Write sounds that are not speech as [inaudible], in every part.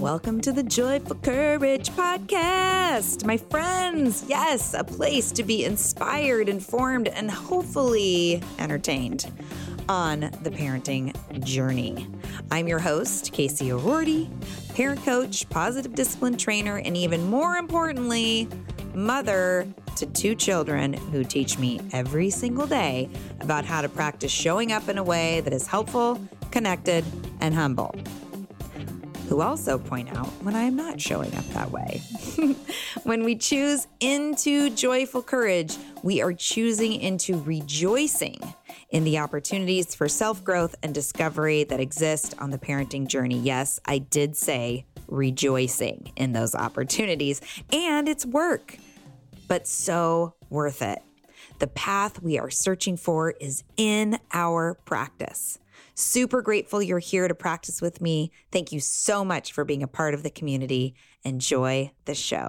Welcome to the Joyful Courage podcast, my friends. Yes, a place to be inspired, informed, and hopefully entertained on the parenting journey. I'm your host, Casey O'Roarty, parent coach, positive discipline trainer, and even more importantly, mother to two children who teach me every single day about how to practice showing up in a way that is helpful, connected, and humble who also point out when I am not showing up that way. [laughs] when we choose into joyful courage, we are choosing into rejoicing in the opportunities for self growth and discovery that exist on the parenting journey. Yes, I did say rejoicing in those opportunities, and it's work, but so worth it. The path we are searching for is in our practice. Super grateful you're here to practice with me. Thank you so much for being a part of the community. Enjoy the show.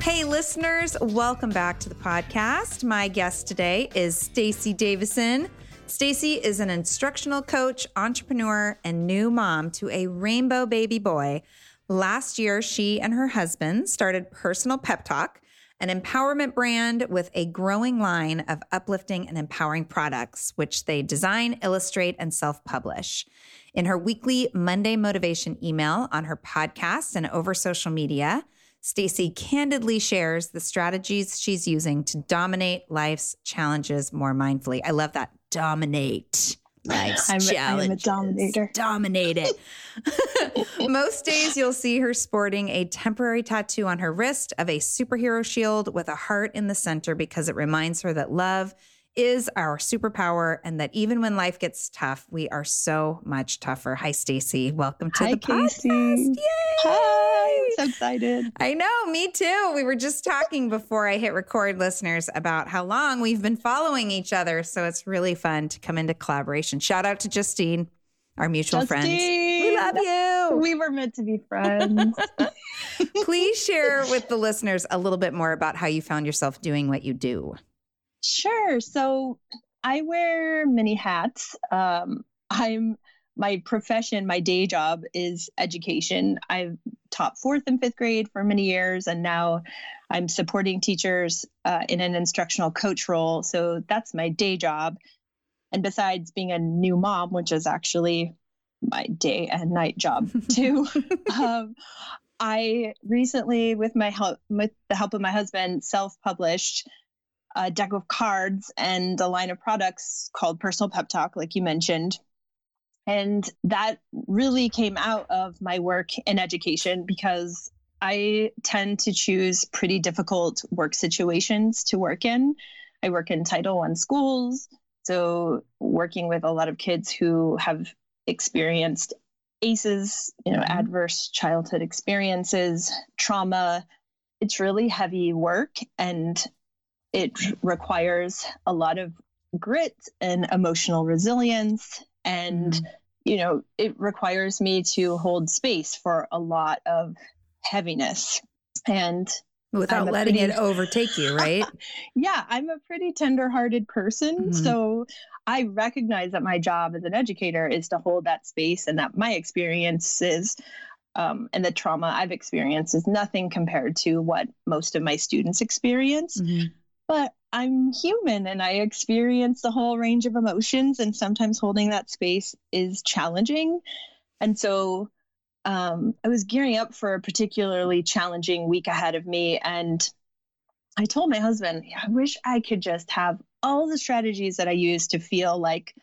Hey listeners, welcome back to the podcast. My guest today is Stacy Davison. Stacy is an instructional coach, entrepreneur, and new mom to a rainbow baby boy. Last year, she and her husband started Personal Pep Talk an empowerment brand with a growing line of uplifting and empowering products, which they design, illustrate, and self publish. In her weekly Monday motivation email on her podcast and over social media, Stacy candidly shares the strategies she's using to dominate life's challenges more mindfully. I love that. Dominate life's I'm, challenges. I'm a dominator. Dominate it. [laughs] Most days you'll see her sporting a temporary tattoo on her wrist of a superhero shield with a heart in the center because it reminds her that love is our superpower and that even when life gets tough, we are so much tougher. Hi, Stacy. Welcome to Hi, the Casey. podcast. Yay! So [laughs] excited. I know, me too. We were just talking before I hit record, listeners, about how long we've been following each other. So it's really fun to come into collaboration. Shout out to Justine, our mutual Justine. friend. We love you. We were meant to be friends. [laughs] [laughs] Please share with the listeners a little bit more about how you found yourself doing what you do. Sure. So I wear many hats. Um, I'm my profession, my day job is education. I've taught fourth and fifth grade for many years, and now I'm supporting teachers uh, in an instructional coach role. So that's my day job. And besides being a new mom, which is actually my day and night job [laughs] too, um, I recently, with my help, with the help of my husband, self-published a deck of cards and a line of products called Personal Pep Talk, like you mentioned. And that really came out of my work in education because I tend to choose pretty difficult work situations to work in. I work in Title I schools, so working with a lot of kids who have experienced ACEs, you know, mm-hmm. adverse childhood experiences, trauma. It's really heavy work and it requires a lot of grit and emotional resilience and mm-hmm. you know it requires me to hold space for a lot of heaviness and without letting pretty, it overtake you, [laughs] right? yeah, I'm a pretty tender-hearted person, mm-hmm. so I recognize that my job as an educator is to hold that space, and that my experiences um, and the trauma I've experienced is nothing compared to what most of my students experience. Mm-hmm. But I'm human and I experience the whole range of emotions, and sometimes holding that space is challenging. And so um, I was gearing up for a particularly challenging week ahead of me. And I told my husband, I wish I could just have all the strategies that I use to feel like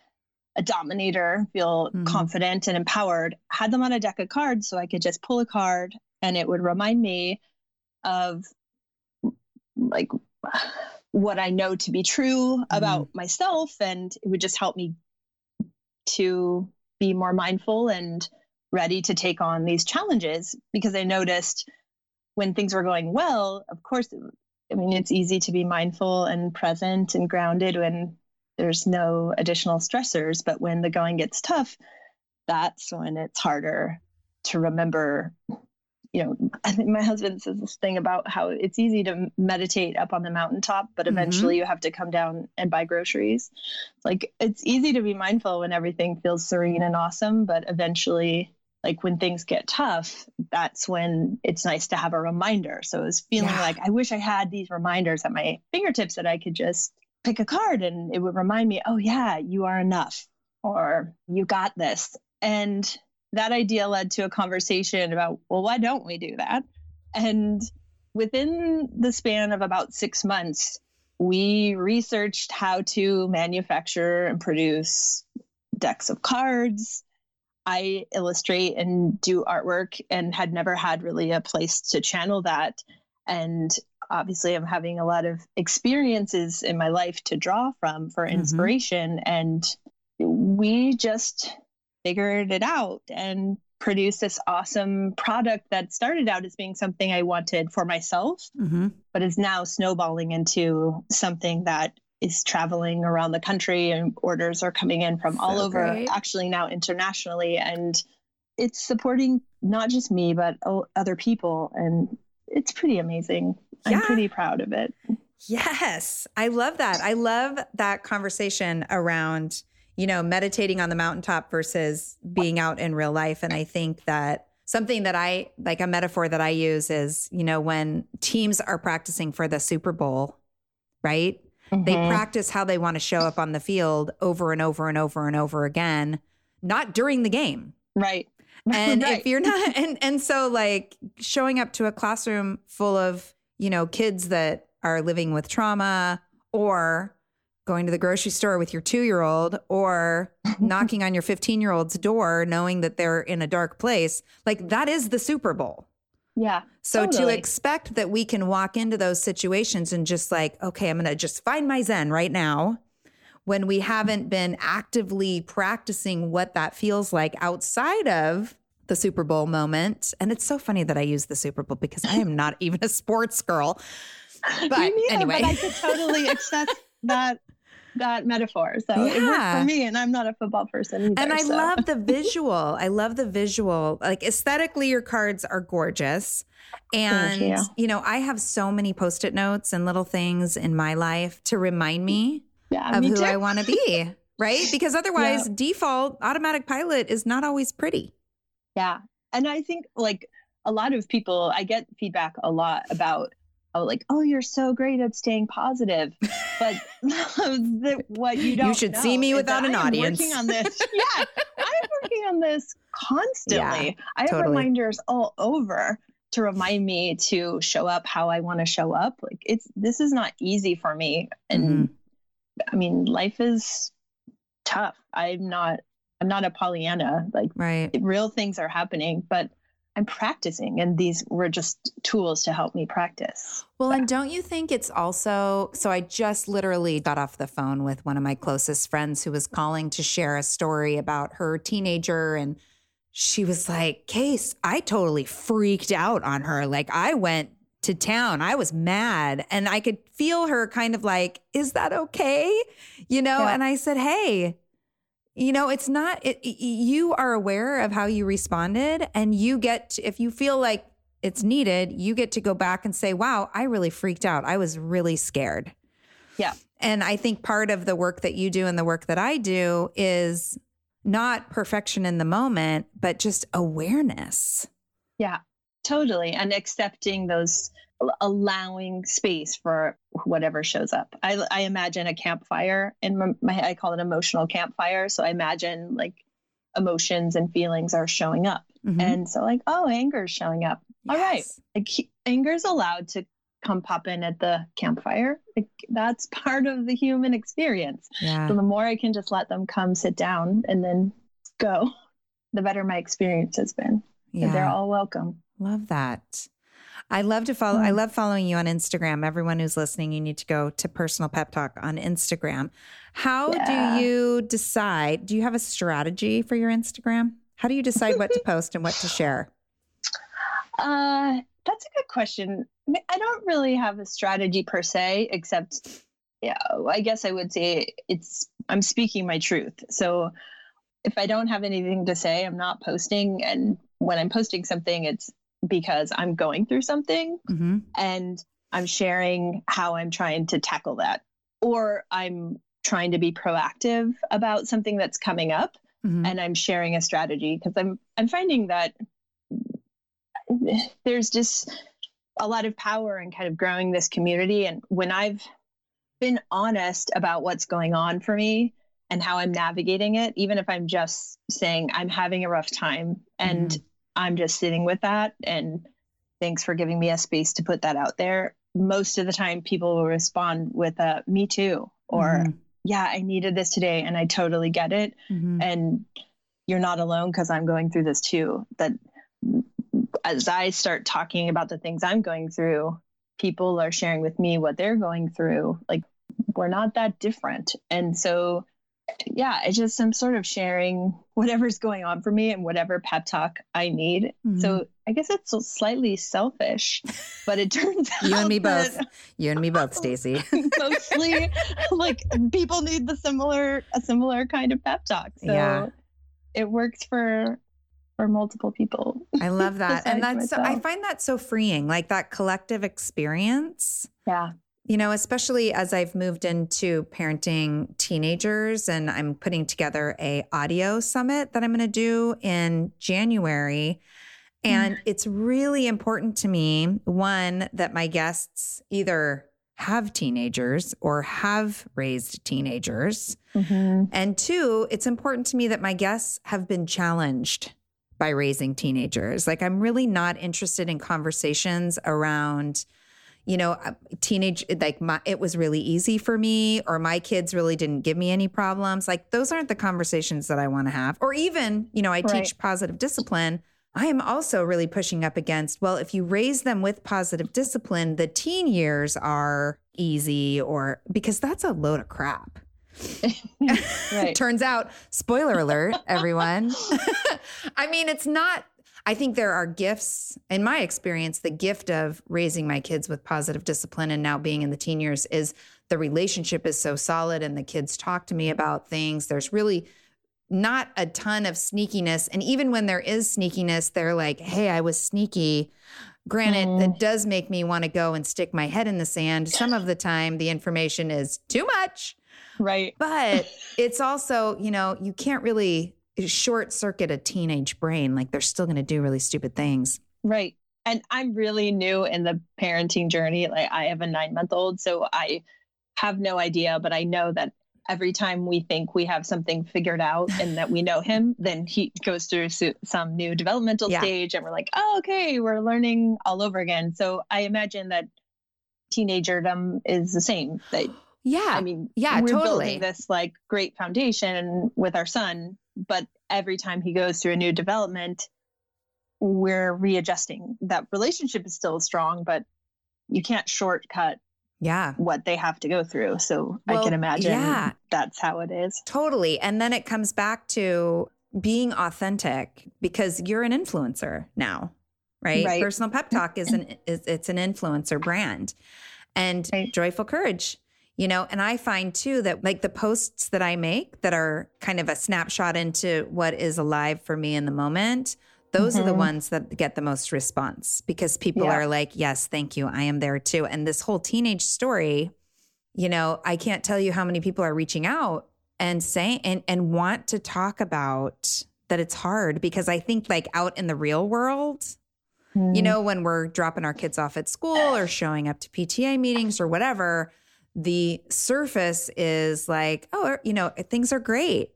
a dominator, feel mm-hmm. confident and empowered, had them on a deck of cards so I could just pull a card and it would remind me of like what I know to be true about mm-hmm. myself. And it would just help me to be more mindful and ready to take on these challenges because I noticed when things were going well, of course, I mean, it's easy to be mindful and present and grounded when there's no additional stressors. But when the going gets tough, that's when it's harder to remember you know, [laughs] I think my husband says this thing about how it's easy to meditate up on the mountaintop, but mm-hmm. eventually mm-hmm. you have to come down and buy groceries. Like it's easy to be mindful when everything feels serene and awesome, but eventually, like when things get tough, that's when it's nice to have a reminder. So it was feeling yeah. like I wish I had these reminders at my fingertips that I could just pick a card and it would remind me, oh, yeah, you are enough or you got this. And that idea led to a conversation about, well, why don't we do that? And within the span of about six months, we researched how to manufacture and produce decks of cards. I illustrate and do artwork and had never had really a place to channel that. And obviously, I'm having a lot of experiences in my life to draw from for mm-hmm. inspiration. Mm-hmm. And we just figured it out and produced this awesome product that started out as being something I wanted for myself, mm-hmm. but is now snowballing into something that is traveling around the country and orders are coming in from so all over, great. actually now internationally. And it's supporting not just me, but other people. And it's pretty amazing. Yeah. I'm pretty proud of it. Yes. I love that. I love that conversation around you know, meditating on the mountaintop versus being out in real life. And I think that something that I like a metaphor that I use is, you know, when teams are practicing for the Super Bowl, right? Mm-hmm. They practice how they want to show up on the field over and over and over and over again, not during the game. Right. [laughs] And right. if you're not [laughs] and and so like showing up to a classroom full of, you know, kids that are living with trauma or going to the grocery store with your two year old or [laughs] knocking on your 15 year old's door knowing that they're in a dark place. Like that is the Super Bowl. Yeah. So totally. to expect that we can walk into those situations and just like, okay, I'm going to just find my Zen right now when we haven't been actively practicing what that feels like outside of the Super Bowl moment. And it's so funny that I use the Super Bowl because I am not even a sports girl. [laughs] But neither, anyway, but I could totally accept [laughs] that that metaphor. So yeah. it worked for me, and I'm not a football person either, And I so. love the [laughs] visual. I love the visual. Like aesthetically, your cards are gorgeous. And, you. you. know, I have so many post it notes and little things in my life to remind me yeah, of me who too. I want to be, [laughs] right? Because otherwise, default automatic pilot is not always pretty. Yeah. And I think like a lot of people, I get feedback a lot about oh, like, oh, you're so great at staying positive. But [laughs] [laughs] what you don't You should see me without an audience. Working on this. [laughs] yeah. I'm working on this constantly. Yeah, I have totally. reminders all over to remind me to show up how I want to show up. Like it's this is not easy for me. And mm-hmm. I mean, life is tough. I'm not I'm not a Pollyanna. Like right. real things are happening, but I'm practicing, and these were just tools to help me practice. Well, and don't you think it's also so? I just literally got off the phone with one of my closest friends who was calling to share a story about her teenager, and she was like, Case, I totally freaked out on her. Like, I went to town. I was mad, and I could feel her kind of like, Is that okay? You know? Yeah. And I said, Hey, you know it's not it, you are aware of how you responded and you get to, if you feel like it's needed, you get to go back and say, wow, I really freaked out. I was really scared. Yeah. And I think part of the work that you do and the work that I do is not perfection in the moment, but just awareness. Yeah, totally. And accepting those, allowing space for whatever shows up. I, I imagine a campfire in my, my, I call it emotional campfire. So I imagine like emotions and feelings are showing up. Mm-hmm. And so, like, oh, anger is showing up. Yes. All right. Like, anger is allowed to come pop in at the campfire. Like, that's [laughs] part of the human experience. Yeah. So the more I can just let them come sit down and then go, the better my experience has been. Yeah. They're all welcome. Love that. I love to follow. I love following you on Instagram. Everyone who's listening, you need to go to Personal Pep Talk on Instagram. How yeah. do you decide? Do you have a strategy for your Instagram? How do you decide what to [laughs] post and what to share? Uh, that's a good question. I don't really have a strategy per se, except, yeah, I guess I would say it's I'm speaking my truth. So if I don't have anything to say, I'm not posting. And when I'm posting something, it's because I'm going through something mm-hmm. and I'm sharing how I'm trying to tackle that, or I'm trying to be proactive about something that's coming up. Mm-hmm. And I'm sharing a strategy because I'm I'm finding that there's just a lot of power in kind of growing this community. And when I've been honest about what's going on for me and how I'm navigating it, even if I'm just saying I'm having a rough time and mm-hmm. I'm just sitting with that and thanks for giving me a space to put that out there. Most of the time people will respond with a me too or mm-hmm. yeah, I needed this today and I totally get it. Mm-hmm. And you're not alone because I'm going through this too. That as I start talking about the things I'm going through, people are sharing with me what they're going through. Like we're not that different. And so, yeah, it's just I'm sort of sharing whatever's going on for me and whatever pep talk I need. Mm-hmm. So I guess it's slightly selfish, but it [laughs] turns out you and me both. You and me both, Stacy. [laughs] mostly, like people need the similar a similar kind of pep talk. So yeah. it works for for multiple people. I love [laughs] that. and that's so, I find that so freeing, like that collective experience. Yeah. You know, especially as I've moved into parenting teenagers and I'm putting together a audio summit that I'm going to do in January. And mm. it's really important to me one that my guests either have teenagers or have raised teenagers. Mm-hmm. And two, it's important to me that my guests have been challenged by raising teenagers. Like, I'm really not interested in conversations around, you know, uh, teenage, like, my, it was really easy for me, or my kids really didn't give me any problems. Like, those aren't the conversations that I want to have. Or even, you know, I right. teach positive discipline. I am also really pushing up against, well, if you raise them with positive discipline, the teen years are easy, or because that's a load of crap. [laughs] [laughs] Turns out, spoiler alert, everyone. [laughs] I mean, it's not, I think there are gifts. In my experience, the gift of raising my kids with positive discipline and now being in the teen years is the relationship is so solid and the kids talk to me about things. There's really not a ton of sneakiness. And even when there is sneakiness, they're like, hey, I was sneaky. Granted, mm. it does make me want to go and stick my head in the sand. Some of the time, the information is too much. Right. But [laughs] it's also, you know, you can't really short circuit a teenage brain. Like they're still going to do really stupid things. Right. And I'm really new in the parenting journey. Like I have a nine month old, so I have no idea, but I know that every time we think we have something figured out and that we know him, [laughs] then he goes through some new developmental yeah. stage and we're like, oh, okay, we're learning all over again. So I imagine that teenagerdom is the same. That yeah. I mean, yeah, we're totally. building this like great foundation with our son, but every time he goes through a new development, we're readjusting. That relationship is still strong, but you can't shortcut yeah what they have to go through so well, i can imagine yeah. that's how it is totally and then it comes back to being authentic because you're an influencer now right, right. personal pep talk is an is it's an influencer brand and right. joyful courage you know and i find too that like the posts that i make that are kind of a snapshot into what is alive for me in the moment those mm-hmm. are the Mm-hmm. ones that get the most response because people Yeah. are like, yes, thank you. I am there too. And this whole teenage story, you know, I can't tell you how many people are reaching out and saying and and want to talk about that it's hard because I think like out in the real world, you Mm. know, when we're dropping our kids off at school or showing up to PTA meetings or whatever, the surface is like, oh, you know, things are great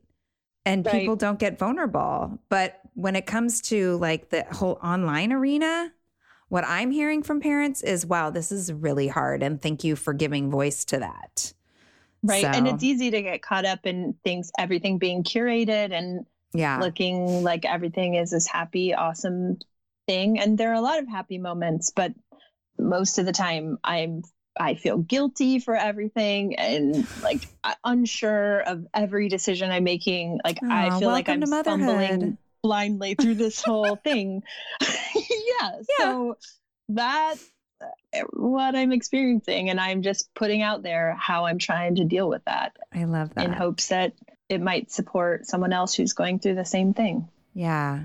and Right. people don't get vulnerable. But when it comes to like the whole online arena, what I'm hearing from parents is, wow, this is really hard. And thank you for giving voice to that. Right. And it's easy to get caught up in things, everything being curated and Yeah. looking like everything is this happy, awesome thing. And there are a lot of happy moments, but most of the time I'm I feel guilty for everything and like unsure of every decision I'm making. Like I feel like I'm stumbling blindly through this [laughs] whole thing. [laughs] yeah, So that's uh, what I'm experiencing. And I'm just putting out there how I'm trying to deal with that I love that. in hopes that it might support someone else who's going through the same thing. Yeah.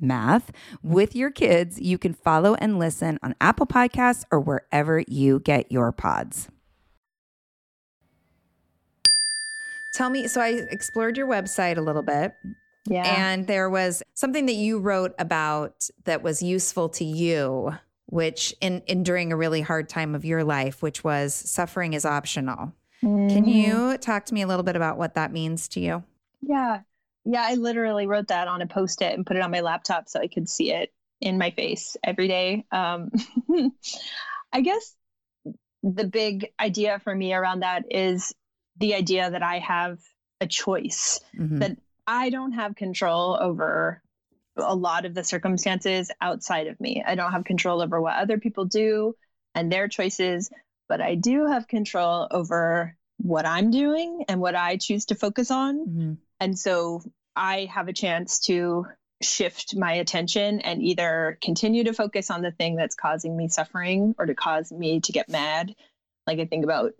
math with your kids. You can follow and listen on Apple Podcasts or wherever you get your pods. Tell me, so I explored your website a little bit. Yeah. And there was something that you wrote about that was useful to you, which in, in during a really hard time of your life, which was suffering is optional. Can Mhm. you talk to me a little bit about what that means to you? Yeah. Yeah. I literally wrote that on a post it and put it on my laptop so I could see it in my face every day. Um, [laughs] I guess the big idea for me around that is the idea that I have a choice, Mhm. that I don't have control over a lot of the circumstances outside of me. I don't have control over what other people do and their choices, but I do have control over what I'm doing and what I choose to focus on. Mhm. And so I have a chance to shift my attention and either continue to focus on the thing that's causing me suffering or to cause me to get mad. Like I think about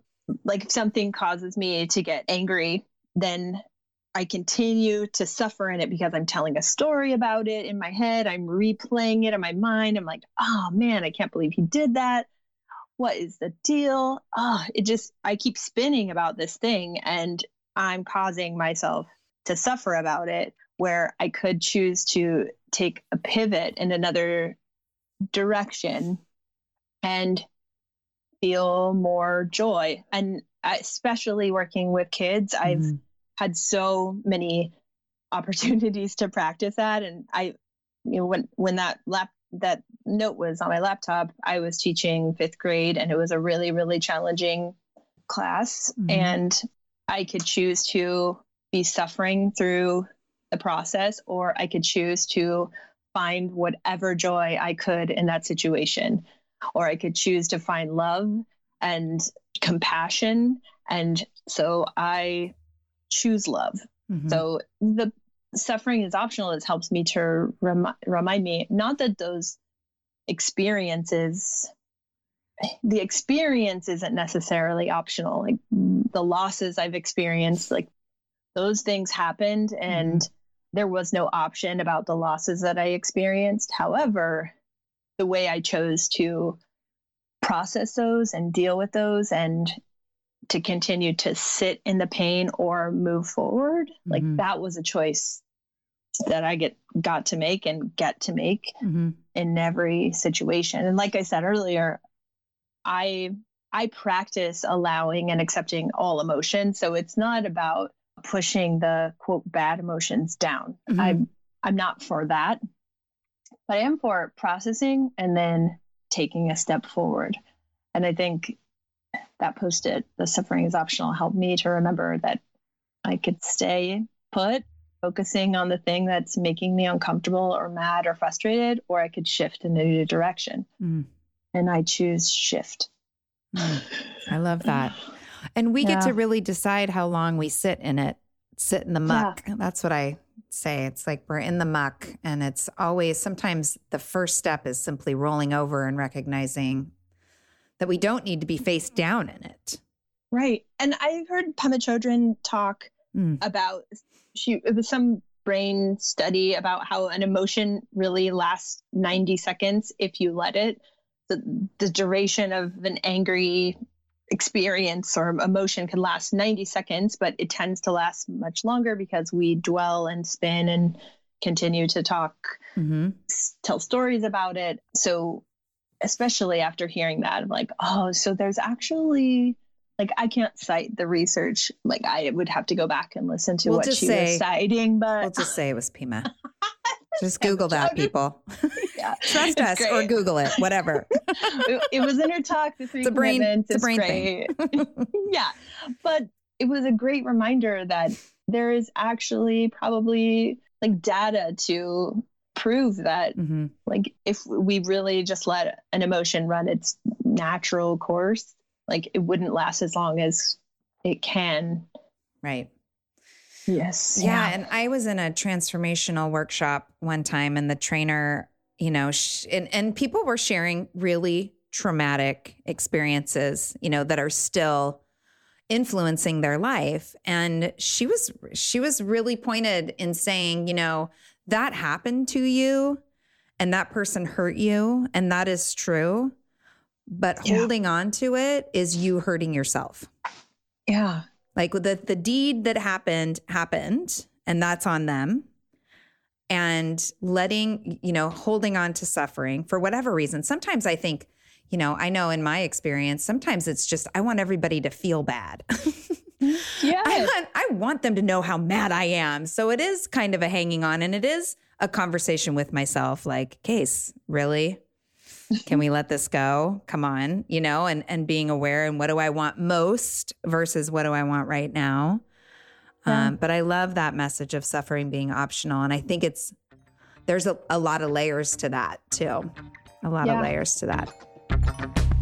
like if something causes me to get angry, then I continue to suffer in it because I'm telling a story about it in my head. I'm replaying it in my mind. I'm like, oh man, I can't believe he did that. What is the deal? Oh, it just, I keep spinning about this thing and I'm causing myself to suffer about it where I could choose to take a pivot in another direction and feel more joy. And especially working with kids, I've mm-hmm. had so many [laughs] opportunities to practice that. And I, you know, when when that lap that note was on my laptop, I was teaching fifth grade, and it was a really really challenging class, mm-hmm. and I could choose to be suffering through the process, or I could choose to find whatever joy I could in that situation, or I could choose to find love and compassion. And so I choose love. Mm-hmm. So the suffering is optional. It helps me to rem- remind me not that those experiences the experience isn't necessarily optional like the losses i've experienced like those things happened and mm-hmm there was no option about the losses that I experienced. However, the way I chose to process those and deal with those and to continue to sit in the pain or move forward, mm-hmm. like that was a choice that I get got to make and get to make mm-hmm. in every situation. And like I said earlier, I I practice allowing and accepting all emotion. So it's not about pushing the quote bad emotions down. Mm-hmm. I'm I'm not for that. But I am for processing and then taking a step forward. And I think that post-it, the suffering is optional, helped me to remember that I could stay put, focusing on the thing that's making me uncomfortable or mad or frustrated, or I could shift in a new direction. Mm. And I choose shift. Mm. I love that. [sighs] [sighs] And we yeah. get to really decide how long we sit in it, sit in the muck. Yeah. That's what I say. It's like we're in the muck, and it's always sometimes the first step is simply rolling over and recognizing that we don't need to be face down in it. Right. And I've heard Pema Chodron talk mm. about she it was some brain study about how an emotion really lasts 90 seconds if you let it. The, the duration of an angry experience or emotion can last 90 seconds, but it tends to last much longer because we dwell and spin and continue to talk, mm-hmm. s- tell stories about it. So, especially after hearing that, I'm like, oh, so there's actually like I can't cite the research. Like I would have to go back and listen to we'll what she say, was citing, but we'll just say it was Pema. [laughs] Just Google that, people. [laughs] Yeah. [laughs] Trust us great. or Google it, whatever. [laughs] it, it, was in her talk. The three it's a brain, it's a brain great. thing. yeah, but it was a great reminder that there is actually probably like data to prove that mm-hmm. like if we really just let an emotion run its natural course like it wouldn't last as long as it can right Yes. Yeah, yeah. And I was in a transformational workshop one time, and the trainer, you know, sh- and, and people were sharing really traumatic experiences, you know, that are still influencing their life and she was she was really pointed in saying you know that happened to you and that person hurt you and that is true but yeah. holding on to it is you hurting yourself yeah like the the deed that happened happened and that's on them. And letting, you know, holding on to suffering for whatever reason. Sometimes I think, you know, I know in my experience, sometimes it's just I want everybody to feel bad. yeah. [laughs] I want, I want them to know how mad I am. So it is kind of a hanging on and it is a conversation with myself like, Case, really? Can we let this go? Come on, you know, and and being aware and what do I want most versus what do I want right now. Yeah. Um, but I love that message of suffering being optional, and I think it's there's a, a lot of layers to that too, a lot yeah. of layers to that.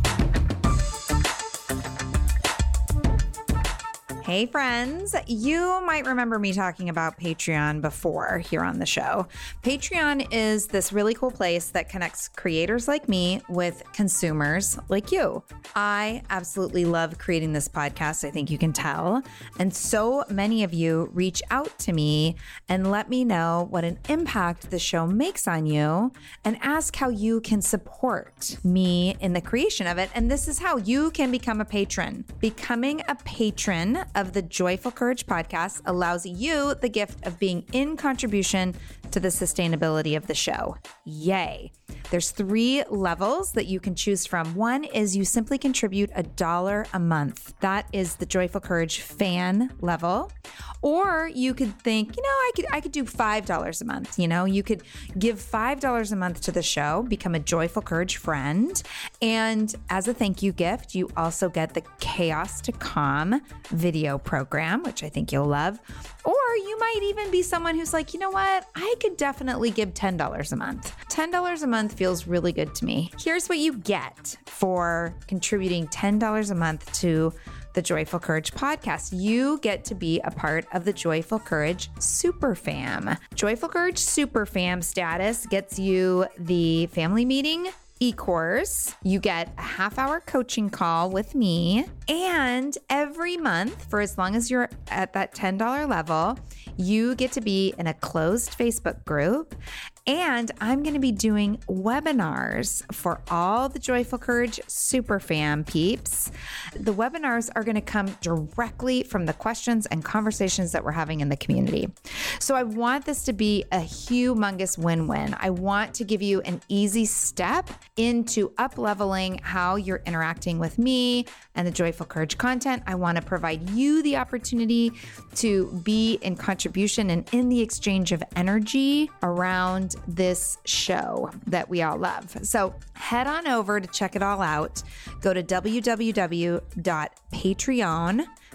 Hey, friends. You might remember me talking about Patreon before here on the show. Patreon is this really cool place that connects creators like me with consumers like you. I absolutely love creating this podcast. I think you can tell. And so many of you reach out to me and let me know what an impact the show makes on you and ask how you can support me in the creation of it. And this is how you can become a patron. Becoming a patron of the Joyful Courage podcast allows you the gift of being in contribution to the sustainability of the show. Yay. There's three levels that you can choose from. One is you simply contribute a dollar a month. That is the Joyful Courage fan level. Or you could think, you know, I could I could do five dollars a month. You know, you could give five dollars a month to the show, become a Joyful Courage friend, and as a thank you gift, you also get the Chaos to Calm video program, which I think you'll love. Or you might even be someone who's like, you know what, I could definitely give ten dollars a month. Ten dollars a month feels really good to me. Here's what you get for contributing ten dollars a month to the Joyful Courage podcast. You get to be a part of the Joyful Courage Super Fam. Joyful Courage Super Fam status gets you the family meeting e course. You get a half hour coaching call with me. And every month, for as long as you're at that $10 level, you get to be in a closed Facebook group and I'm going to be doing webinars for all the Joyful Courage Super Fam peeps. The webinars are going to come directly from the questions and conversations that we're having in the community. So I want this to be a humongous win win. I want to give you an easy step into up leveling how you're interacting with me and the Joyful Courage content. I want to provide you the opportunity to be in contribution and in the exchange of energy around this show that we all love. So head on over to check it all out. Go to www.patreon,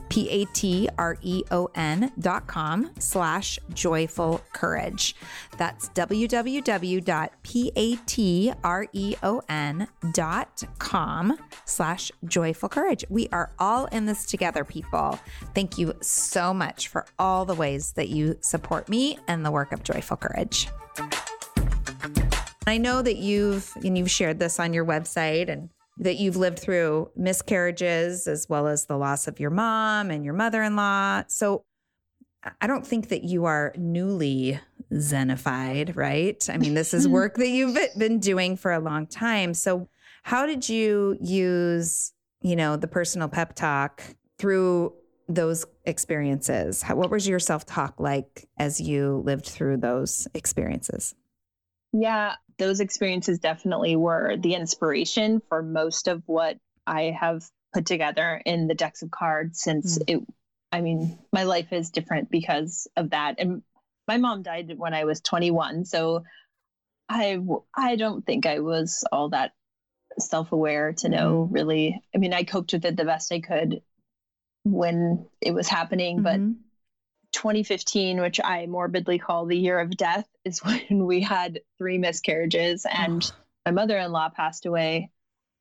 P-A-T-R-E-O-N dot com slash joyful courage. That's www.patreon dot com slash joyful courage. We are all in this together, people. Thank you so much for all the ways that you support me and the work of Joyful Courage. I know that you've and you've shared this on your website and that you've lived through miscarriages as well as the loss of your mom and your mother-in-law. So I don't think that you are newly zenified, right? I mean, this is [laughs] work that you've been doing for a long time. So how did you use, you know, the personal pep talk through those experiences? How, what was your self-talk like as you lived through those experiences? Yeah, those experiences definitely were the inspiration for most of what I have put together in the decks of cards since mm. it I mean, my life is different because of that. And my mom died when I was 21, so I I don't think I was all that self-aware to know mm. really. I mean, I coped with it the best I could when it was happening, mm-hmm. but 2015, which I morbidly call the year of death, [laughs] is when we had three miscarriages and [sighs] my mother in law passed away.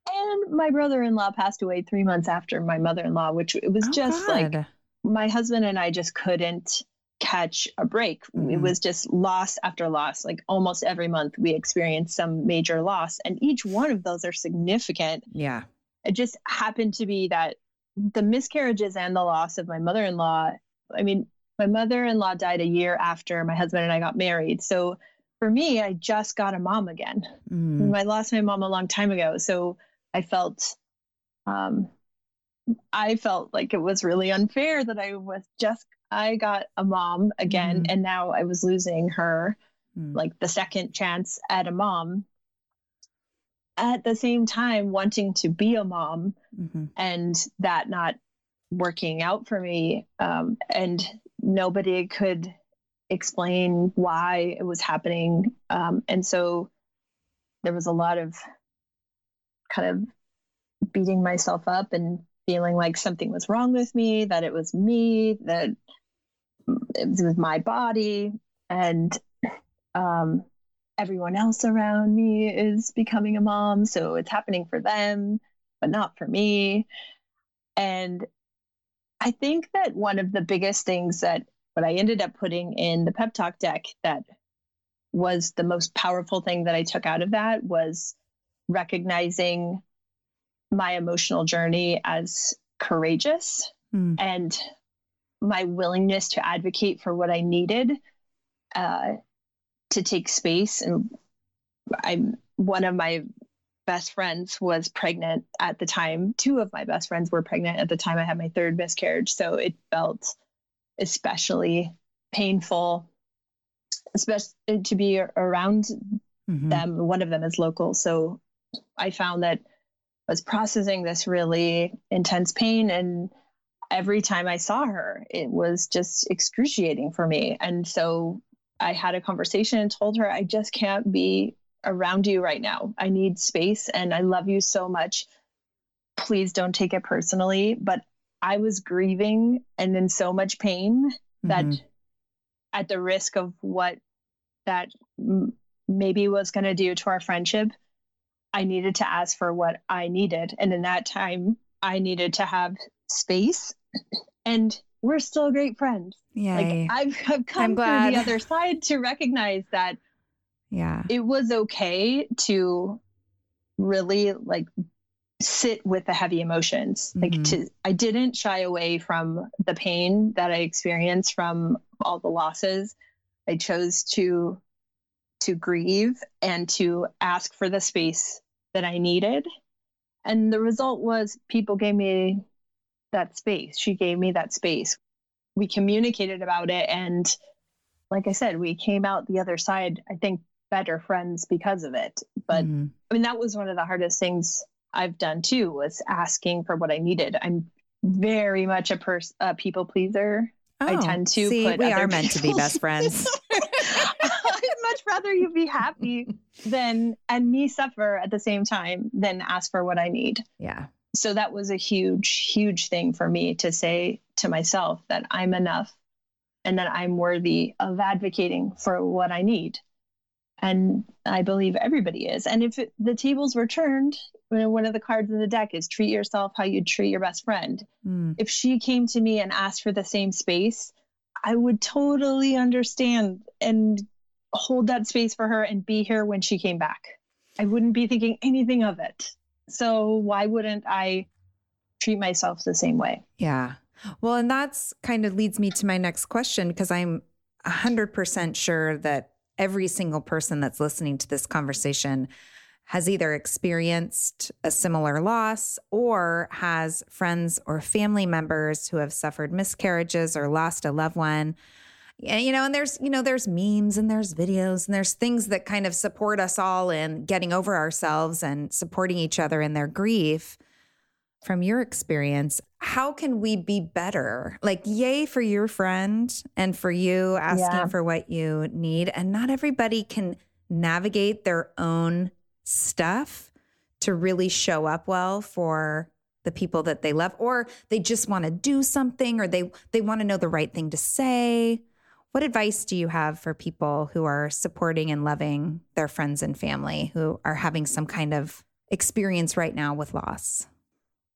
And my brother in law passed away three months after my mother in law, which it was oh, just God. like my husband and I just couldn't catch a break. Mm-hmm. It was just loss after loss. Like almost every month, we experienced some major loss, and each one of those are significant. Yeah. It just happened to be that the miscarriages and the loss of my mother in law, I mean, my mother in law died a year after my husband and I got married. So for me, I just got a mom again. Mm. I lost my mom a long time ago. So I felt, um, I felt like it was really unfair that I was just, I got a mom again, mm. and now I was losing her, mm. like the second chance at a mom. At the same time, wanting to be a mom mm-hmm. and that not working out for me. Um, and nobody could explain why it was happening. Um, and so there was a lot of kind of beating myself up and feeling like something was wrong with me, that it was me, that it was my body, and um, everyone else around me is becoming a mom. So it's happening for them, but not for me. And I think that one of the biggest things that what I ended up putting in the pep talk deck that was the most powerful thing that I took out of that was recognizing my emotional journey as courageous mm. and my willingness to advocate for what I needed uh, to take space. And I'm one of my best friends was pregnant at the time. Two of my best friends were pregnant at the time I had my third miscarriage. So it felt especially painful, especially to be around mm-hmm. them. One of them is local. So I found that I was processing this really intense pain. And every time I saw her, it was just excruciating for me. And so I had a conversation and told her, I just can't be around you right now. I need space and I love you so much. Please don't take it personally. But I was grieving and in so much pain that mm-hmm. at the risk of what that m- maybe was going to do to our friendship, I needed to ask for what I needed. And in that time, I needed to have space. And we're still great friends. Yeah. Like I've, I've come to the other side to recognize that yeah. it was okay to really like sit with the heavy emotions. Like mm-hmm. to i didn't shy away from the pain that i experienced from all the losses. I chose to to grieve and to ask for the space that i needed. And the result was people gave me that space. She gave me that space. We communicated about it and like i said we came out the other side i think better friends because of it. But mm-hmm. I mean, that was one of the hardest things I've done too, was asking for what I needed. I'm very much a person, a people pleaser. Oh, I tend to see, put we are meant to be best friends. [laughs] I'd much rather you be happy than and me suffer at the same time than ask for what I need. Yeah. So that was a huge, huge thing for me to say to myself that I'm enough and that I'm worthy of advocating for what I need and I believe everybody is. And if it, the tables were turned, one of the cards in the deck is treat yourself how you'd treat your best friend. Mm. If she came to me and asked for the same space, I would totally understand and hold that space for her and be here when she came back. I wouldn't be thinking anything of it. So why wouldn't I treat myself the same way? Yeah. Well, and that's kind of leads me to my next question because I'm 100% sure that every single person that's listening to this conversation has either experienced a similar loss or has friends or family members who have suffered miscarriages or lost a loved one. And, you know, and there's, you know, there's memes and there's videos and there's things that kind of support us all in getting over ourselves and supporting each other in their grief from your experience, how can we be better? Like, yay for your friend and for you asking yeah. for what you need. And not everybody can navigate their own stuff to really show up well for the people that they love or they just want to do something or they they want to know the right thing to say what advice do you have for people who are supporting and loving their friends and family who are having some kind of experience right now with loss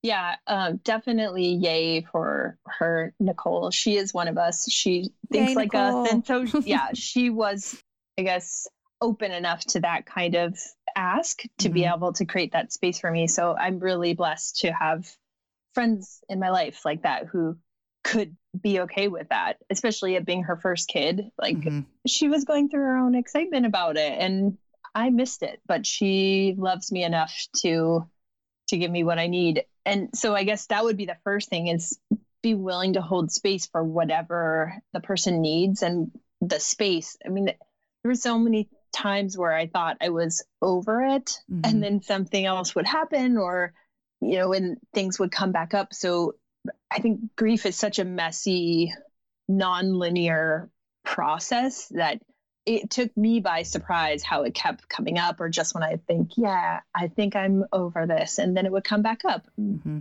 yeah, um, definitely yay for her, Nicole. She is one of us. She thinks yay, like Nicole. us. And so, [laughs] yeah, she was, I guess, open enough to that kind of ask to mm-hmm. be able to create that space for me. So I'm really blessed to have friends in my life like that who could be okay with that, especially it being her first kid. Like mm-hmm. she was going through her own excitement about it and I missed it, but she loves me enough to to give me what I need. And so i guess that would be the first thing is be willing to hold space for whatever the person needs and the space. I mean there were so many times where i thought i was over it mm-hmm. and then something else would happen or you know and things would come back up. So i think grief is such a messy non-linear process that it took me by surprise how it kept coming up, or just when I think, yeah, I think I'm over this, and then it would come back up. Mm-hmm.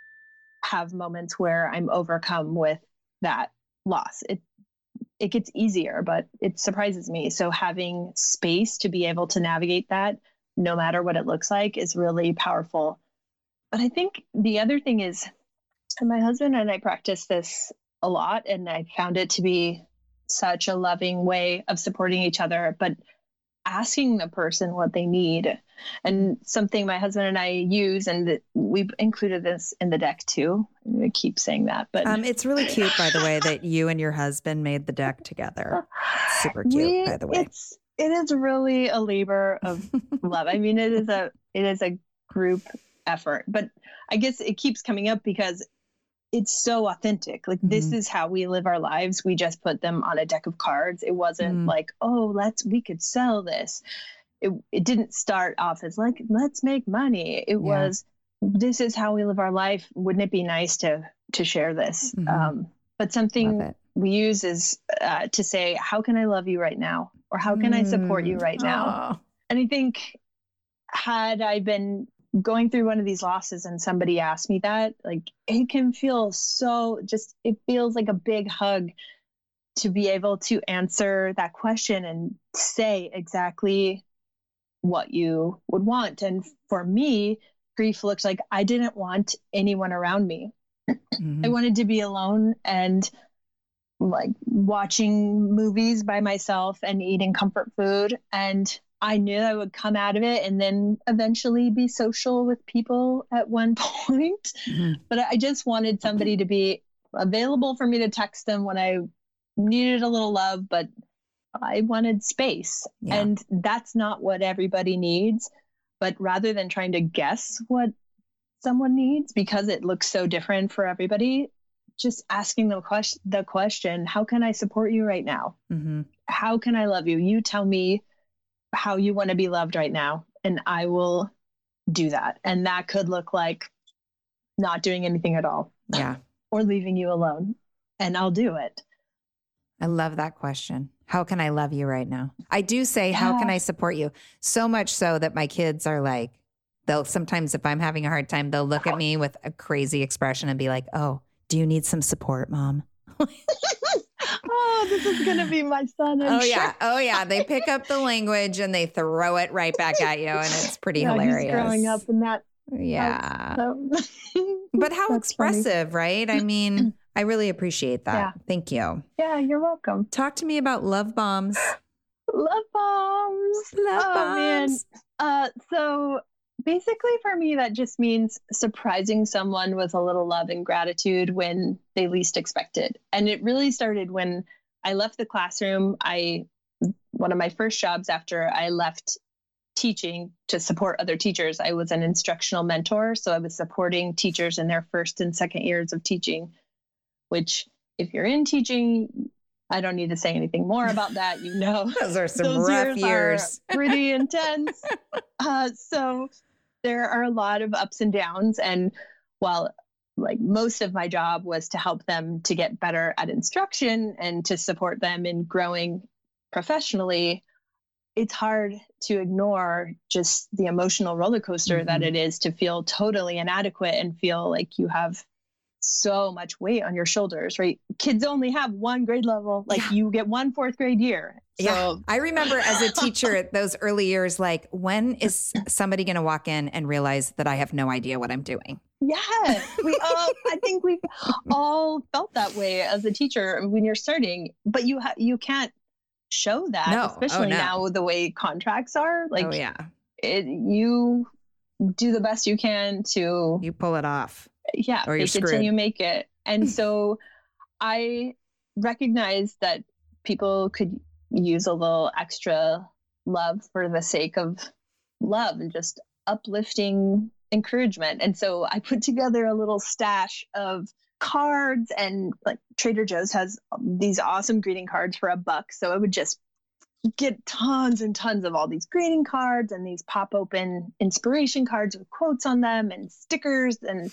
have moments where I'm overcome with that loss. It it gets easier, but it surprises me. So having space to be able to navigate that, no matter what it looks like, is really powerful. But I think the other thing is, my husband and I practice this a lot, and I found it to be such a loving way of supporting each other. But asking the person what they need and something my husband and I use, and we've included this in the deck too. I keep saying that, but um, it's really cute, by the way, that you and your husband made the deck together. Super cute, we, by the way. It's it is really a labor of love. I mean, it is a it is a group effort, but I guess it keeps coming up because it's so authentic. Like mm-hmm. this is how we live our lives. We just put them on a deck of cards. It wasn't mm-hmm. like, oh, let's we could sell this. It it didn't start off as like let's make money. It yeah. was this is how we live our life. Wouldn't it be nice to to share this? Mm-hmm. Um, but something we use is uh, to say, how can I love you right now, or how can I support you mm. right now? And I think had I been going through one of these losses and somebody asked me that, like it can feel so just, it feels like a big hug to be able to answer that question and say exactly what you would want. And for me, grief looks like I didn't want anyone around me. Mm-hmm. I wanted to be alone and like watching movies by myself and eating comfort food and I knew I would come out of it and then eventually be social with people at one [laughs] point. Mm-hmm. But I just wanted somebody to be available for me to text them when I needed a little love, but I wanted space. Yeah. And that's not what everybody needs. But rather than trying to guess what someone needs because it looks so different for everybody, just asking the question, the question, how can I support you right now? Mm-hmm. How can I love you? You tell me how you want to be loved right now and I will do that. And that could look like not doing anything at all. Yeah. [laughs] or leaving you alone. And I'll do it. I love that question. How can I love you right now? I do say, yeah. how can I support you? So much so that my kids are like, they'll sometimes, if I'm having a hard time, they'll look at me with a crazy expression and be like, oh, do you need some support, mom? [laughs] [laughs] oh, this is gonna be my son. I'm oh sure. yeah, oh yeah. They pick up the language and they throw it right back at you, and it's pretty yeah, hilarious. growing up in that. Yeah. so. [laughs] but how expressive, funny. right? I mean, [clears throat] I really appreciate that. Yeah. Thank you. Yeah, you're welcome. Talk to me about love bombs. [gasps] Love bombs. Love oh, bombs. Man. Uh, so basically for me that just means surprising someone with a little love and gratitude when they least expect it and it really started when i left the classroom i one of my first jobs after i left teaching to support other teachers i was an instructional mentor so i was supporting teachers in their first and second years of teaching which if you're in teaching I don't need to say anything more [laughs] about that. You know, [laughs] those are some those rough years. years. [laughs] pretty intense. Uh, so there are a lot of ups and downs. And while like most of my job was to help them to get better at instruction and to support them in growing professionally, it's hard to ignore just the emotional roller coaster mm-hmm. that it is to feel totally inadequate and feel like you have so much weight on your shoulders, right? Kids only have one grade level. Like yeah. you get one fourth grade year. So. Yeah. I remember as a teacher those early years, like, when is somebody going to walk in and realize that I have no idea what I'm doing? Yeah, we all. I think we've all felt that way as a teacher when you're starting, but you ha- you can't show that, no. Oh, especially oh, no. now the way contracts are. Like, oh, yeah, it, you do the best you can to you pull it off yeah, or it till you make it. And so I recognize that people could use a little extra love for the sake of love and just uplifting encouragement. And so I put together a little stash of cards and like Trader Joe's has these awesome greeting cards for a buck. So I would just get tons and tons of all these greeting cards and these pop open inspiration cards with quotes on them and stickers and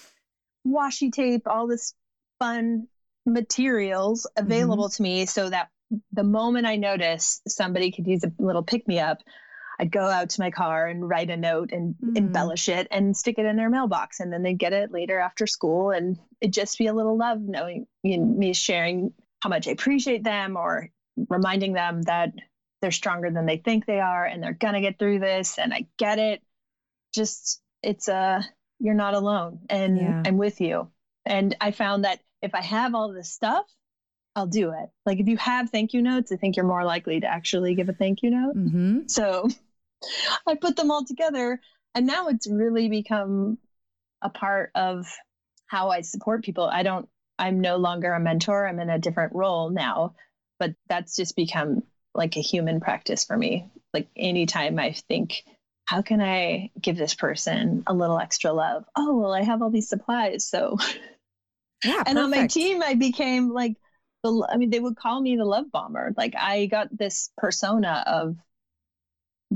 washi tape, all this fun materials available mm-hmm. to me so that the moment I notice somebody could use a little pick me up, I'd go out to my car and write a note and mm. embellish it and stick it in their mailbox. And then they'd get it later after school. And it'd just be a little love knowing you know, me sharing how much I appreciate them or reminding them that they're stronger than they think they are and they're going to get through this. And I get it. Just, it's a, you're not alone and yeah. I'm with you. And I found that if I have all this stuff, I'll do it. Like if you have thank you notes, I think you're more likely to actually give a thank you note. Mm-hmm. So [laughs] I put them all together and now it's really become a part of how I support people. I don't, I'm no longer a mentor. I'm in a different role now, but that's just become like a human practice for me. Like anytime I think how can I give this person a little extra love? Oh, well, I have all these supplies. So, [laughs] yeah. and on my team, I became like the, I mean, they would call me the love bomber. Like, I got this persona of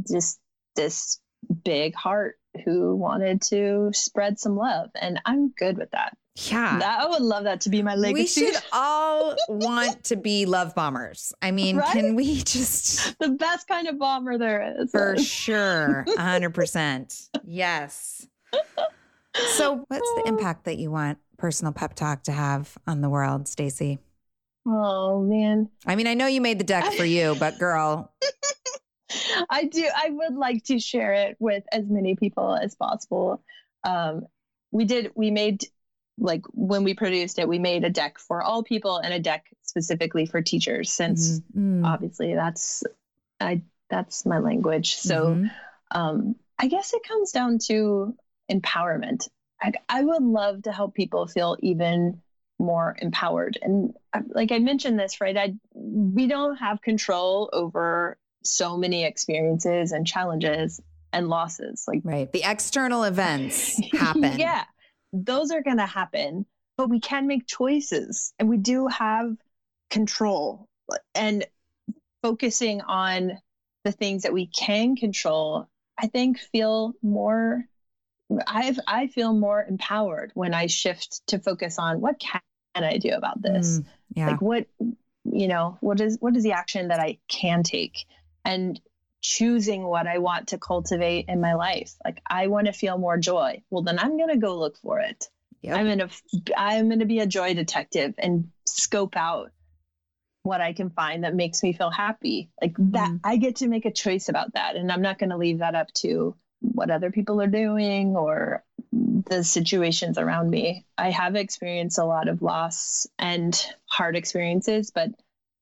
just this big heart who wanted to spread some love. And I'm good with that. Yeah. That, I would love that to be my legacy. We should all [laughs] want to be love bombers. I mean, right? can we just. [laughs] The best kind of bomber there is. For sure. 100%. yes. So, what's the [laughs] impact that you want personal pep talk to have on the world, Stacy? Oh, man. I mean, I know you made the deck for you, but girl. [laughs] I do. I would like to share it with as many people as possible. Um, we did, we made like when we produced it, we made a deck for all people and a deck specifically for teachers, since mm-hmm. obviously that's I that's my language. So mm-hmm. um, I guess it comes down to empowerment. I, I would love to help people feel even more empowered. And like I mentioned this, right? I we don't have control over so many experiences and challenges and losses. Like right, the external events [laughs] happen. yeah, those are going to happen, but we can make choices and we do have control. And focusing on the things that we can control, I think feel more I've I feel more empowered when I shift to focus on what can I do about this? Mm, yeah. Like what you know, what is what is the action that I can take? And choosing what I want to cultivate in my life. Like I want to feel more joy. Well, then I'm going to go look for it. Yep. I'm going to I'm going to be a joy detective and scope out what I can find that makes me feel happy. Like that mm. I get to make a choice about that and I'm not going to leave that up to what other people are doing or the situations around me. I have experienced a lot of loss and hard experiences, but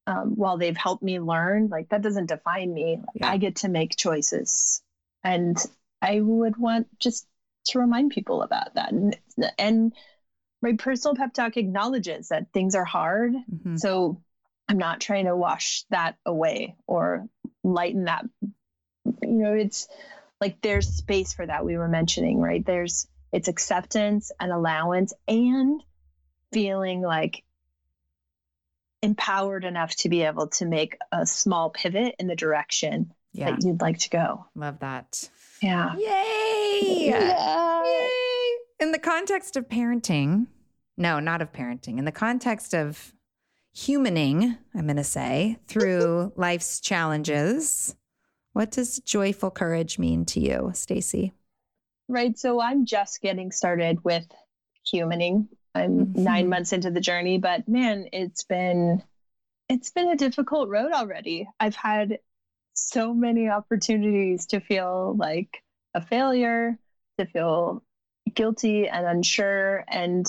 um, while they've helped me learn, like that doesn't define me. Yeah. I get to make choices. And I would want just to remind people about that. And, and my personal pep talk acknowledges that things are hard. Mhm. So I'm not trying to wash that away or lighten that. You know, it's like there's space for that we were mentioning, right? There's it's acceptance and allowance and feeling like empowered enough to be able to make a small pivot in the direction Yeah. that you'd like to go. Love that. Yeah. Yay! Yeah. Yay! In the context of parenting, no, not of parenting, in the context of humaning, I'm going to say, [laughs] through life's challenges, what does joyful courage mean to you, Stacy? Right. So I'm just getting started with humaning. I'm Mhm. nine months into the journey, but man, it's been it's been a difficult road already. I've had so many opportunities to feel like a failure, to feel guilty and unsure, and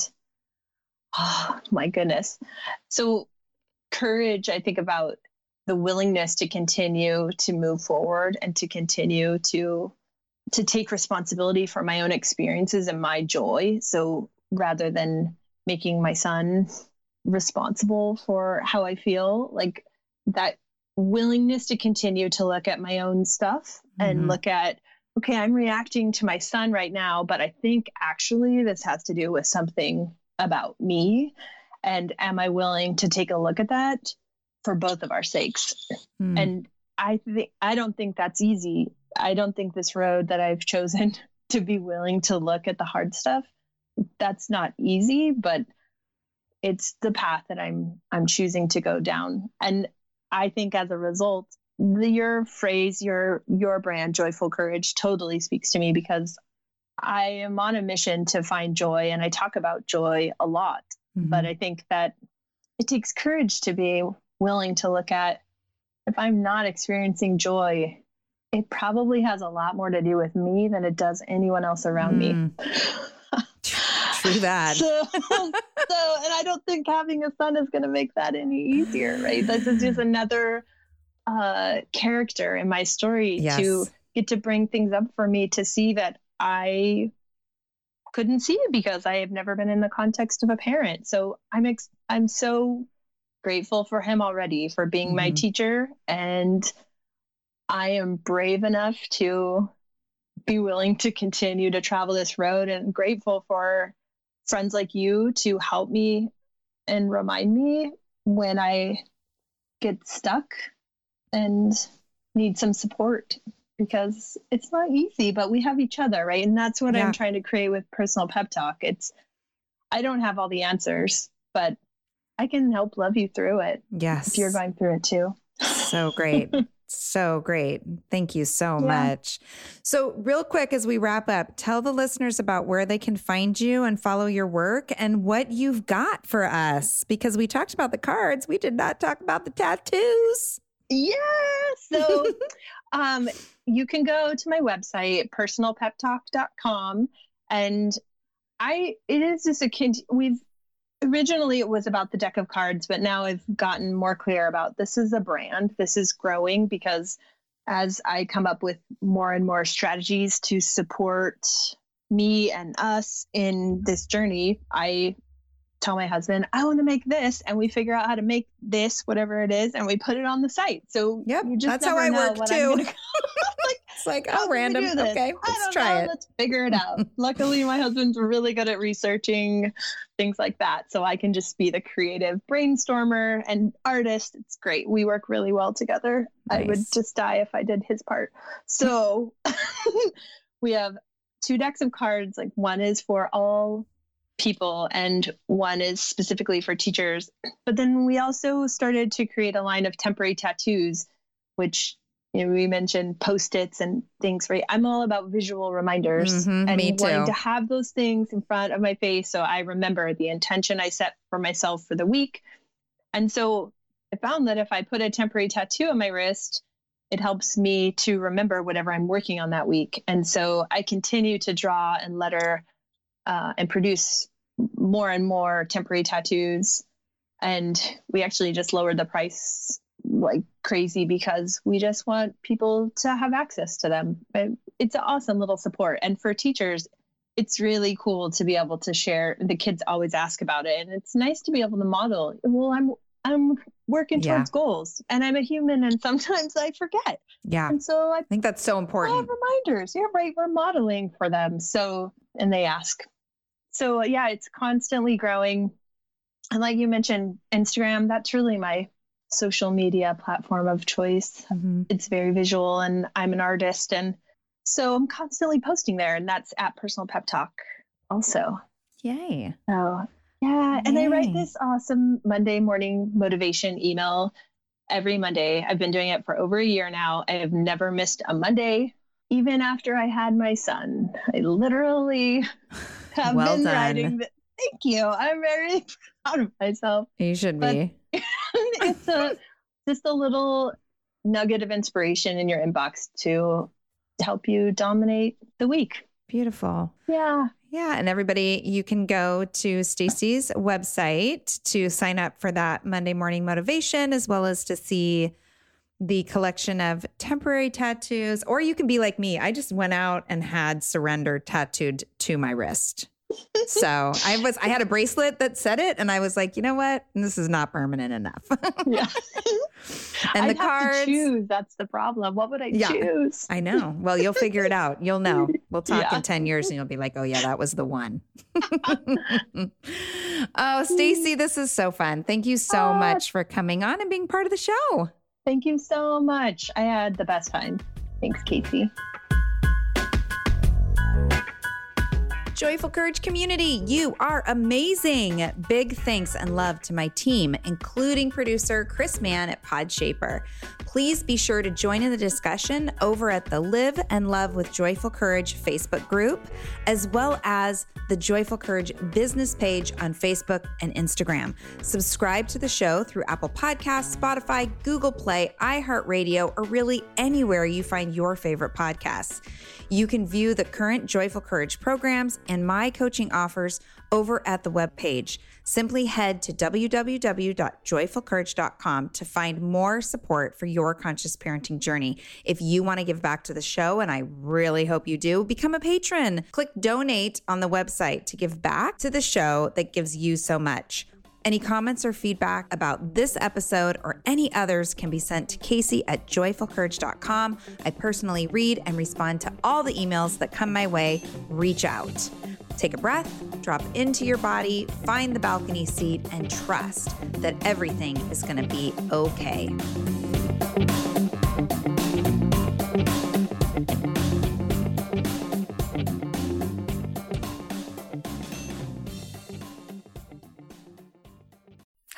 oh my goodness. So courage, I think about the willingness to continue to move forward and to continue to to take responsibility for my own experiences and my joy. So rather than making my son responsible for how I feel, like that willingness to continue to look at my own stuff and Mhm. look at, okay, I'm reacting to my son right now, but I think actually this has to do with something about me. And am I willing to take a look at that for both of our sakes? Hmm. and i think i don't think that's easy i don't think this road that i've chosen [laughs] to be willing to look at the hard stuff that's not easy but it's the path that i'm i'm choosing to go down and i think as a result the, your phrase your your brand joyful courage totally speaks to me because i am on a mission to find joy and i talk about joy a lot Mhm. but I think that it takes courage to be willing to look at if I'm not experiencing joy, it probably has a lot more to do with me than it does anyone else around me. Mm. [laughs] True that. So, so, and I don't think having a son is going to make that any easier, right? This is just another uh, character in my story Yes. to get to bring things up for me to see that I couldn't see because I have never been in the context of a parent. So I'm ex- I'm so grateful for him already for being my Mhm. teacher and I am brave enough to be willing to continue to travel this road and grateful for friends like you to help me and remind me when I get stuck and need some support because it's not easy, but we have each other, right? And that's what Yeah. I'm trying to create with personal pep talk. It's I don't have all the answers, but I can help love you through it Yes. if you're going through it too. So great. [laughs] so great. Thank you so Yeah. much. So, real quick as we wrap up, tell the listeners about where they can find you and follow your work and what you've got for us because we talked about the cards. We did not talk about the tattoos. Yeah. So [laughs] um, you can go to my website, personalpeptalk.com. And I, it is just a kid. We've originally it was about the deck of cards, but now I've gotten more clear about this is a brand. This is growing because as I come up with more and more strategies to support me and us in this journey, I tell my husband, I want to make this, and we figure out how to make this, whatever it is, and we put it on the site. So Yep, you just that's how I work too. [laughs] It's like, oh, random. Okay, let's try know. it. Let's figure it out. [laughs] Luckily, my husband's really good at researching things like that, so I can just be the creative brainstormer and artist. It's great. We work really well together. I would just die if I did his part. So [laughs] we have two decks of cards. Like one is for all people and one is specifically for teachers. But then we also started to create a line of temporary tattoos, which you know, we mentioned post-its and things, right? I'm all about visual reminders Mhm, and wanting to have those things in front of my face so I remember the intention I set for myself for the week. And so I found that if I put a temporary tattoo on my wrist, it helps me to remember whatever I'm working on that week. And so I continue to draw and letter uh, and produce more and more temporary tattoos. And we actually just lowered the price like crazy because we just want people to have access to them. It's an awesome little support. And for teachers, it's really cool to be able to share. The kids always ask about it, and it's nice to be able to model. Well, I'm I'm working Yeah. towards goals, and I'm a human, and sometimes I forget. Yeah. And so I think that's so important. reminders. Yeah, right. We're modeling for them. So, and they ask. So, yeah, it's constantly growing. And like you mentioned, Instagram, that's really my social media platform of choice. Mhm. It's very visual, and I'm an artist. And so I'm constantly posting there, and that's at Personal Pep Talk also. Yay. So, yeah. And I write this awesome Monday morning motivation email every Monday. I've been doing it for over a year now. I have never missed a Monday, even after I had my son. I literally [laughs] have Well been done. writing. The, thank you. I'm very [laughs] proud of myself. You should But- be. [laughs] it's a just a little nugget of inspiration in your inbox to help you dominate the week. Beautiful. Yeah. Yeah, and everybody, you can go to Stacy's website to sign up for that Monday morning motivation, as well as to see the collection of temporary tattoos. Or you can be like me. I just went out and had surrender tattooed to my wrist. So I was, I had a bracelet that said it, and I was like, you know what? This is not permanent enough. [laughs] Yeah. and I'd the cards. to choose. That's the problem. What would I Yeah. choose? I know. Well, you'll figure it out. You'll know. [laughs] We'll talk Yeah. in 10 years and you'll be like, oh, yeah, that was the one. [laughs] oh, Stacy, this is so fun. Thank you so Ah. much for coming on and being part of the show. Thank you so much. I had the best time. Thanks, Casey. Joyful Courage community, you are amazing. Big thanks and love to my team, including producer Chris Mann at Podshaper. Please be sure to join in the discussion over at the Live and Love with Joyful Courage Facebook group, as well as the Joyful Courage business page on Facebook and Instagram. Subscribe to the show through Apple Podcasts, Spotify, Google Play, iHeartRadio, or really anywhere you find your favorite podcasts. You can view the current Joyful Courage programs and my coaching offers over at the webpage. Simply head to www.joyfulcourage.com to find more support for your conscious parenting journey. If you want to give back to the show, and I really hope you do, become a patron. Click donate on the website to give back to the show that gives you so much. Any comments or feedback about this episode or any others can be sent to Casey at joyfulcourage.com. I personally read and respond to all the emails that come my way. Reach out. Take a breath, drop into your body, find the balcony seat, and trust that everything is going to be okay.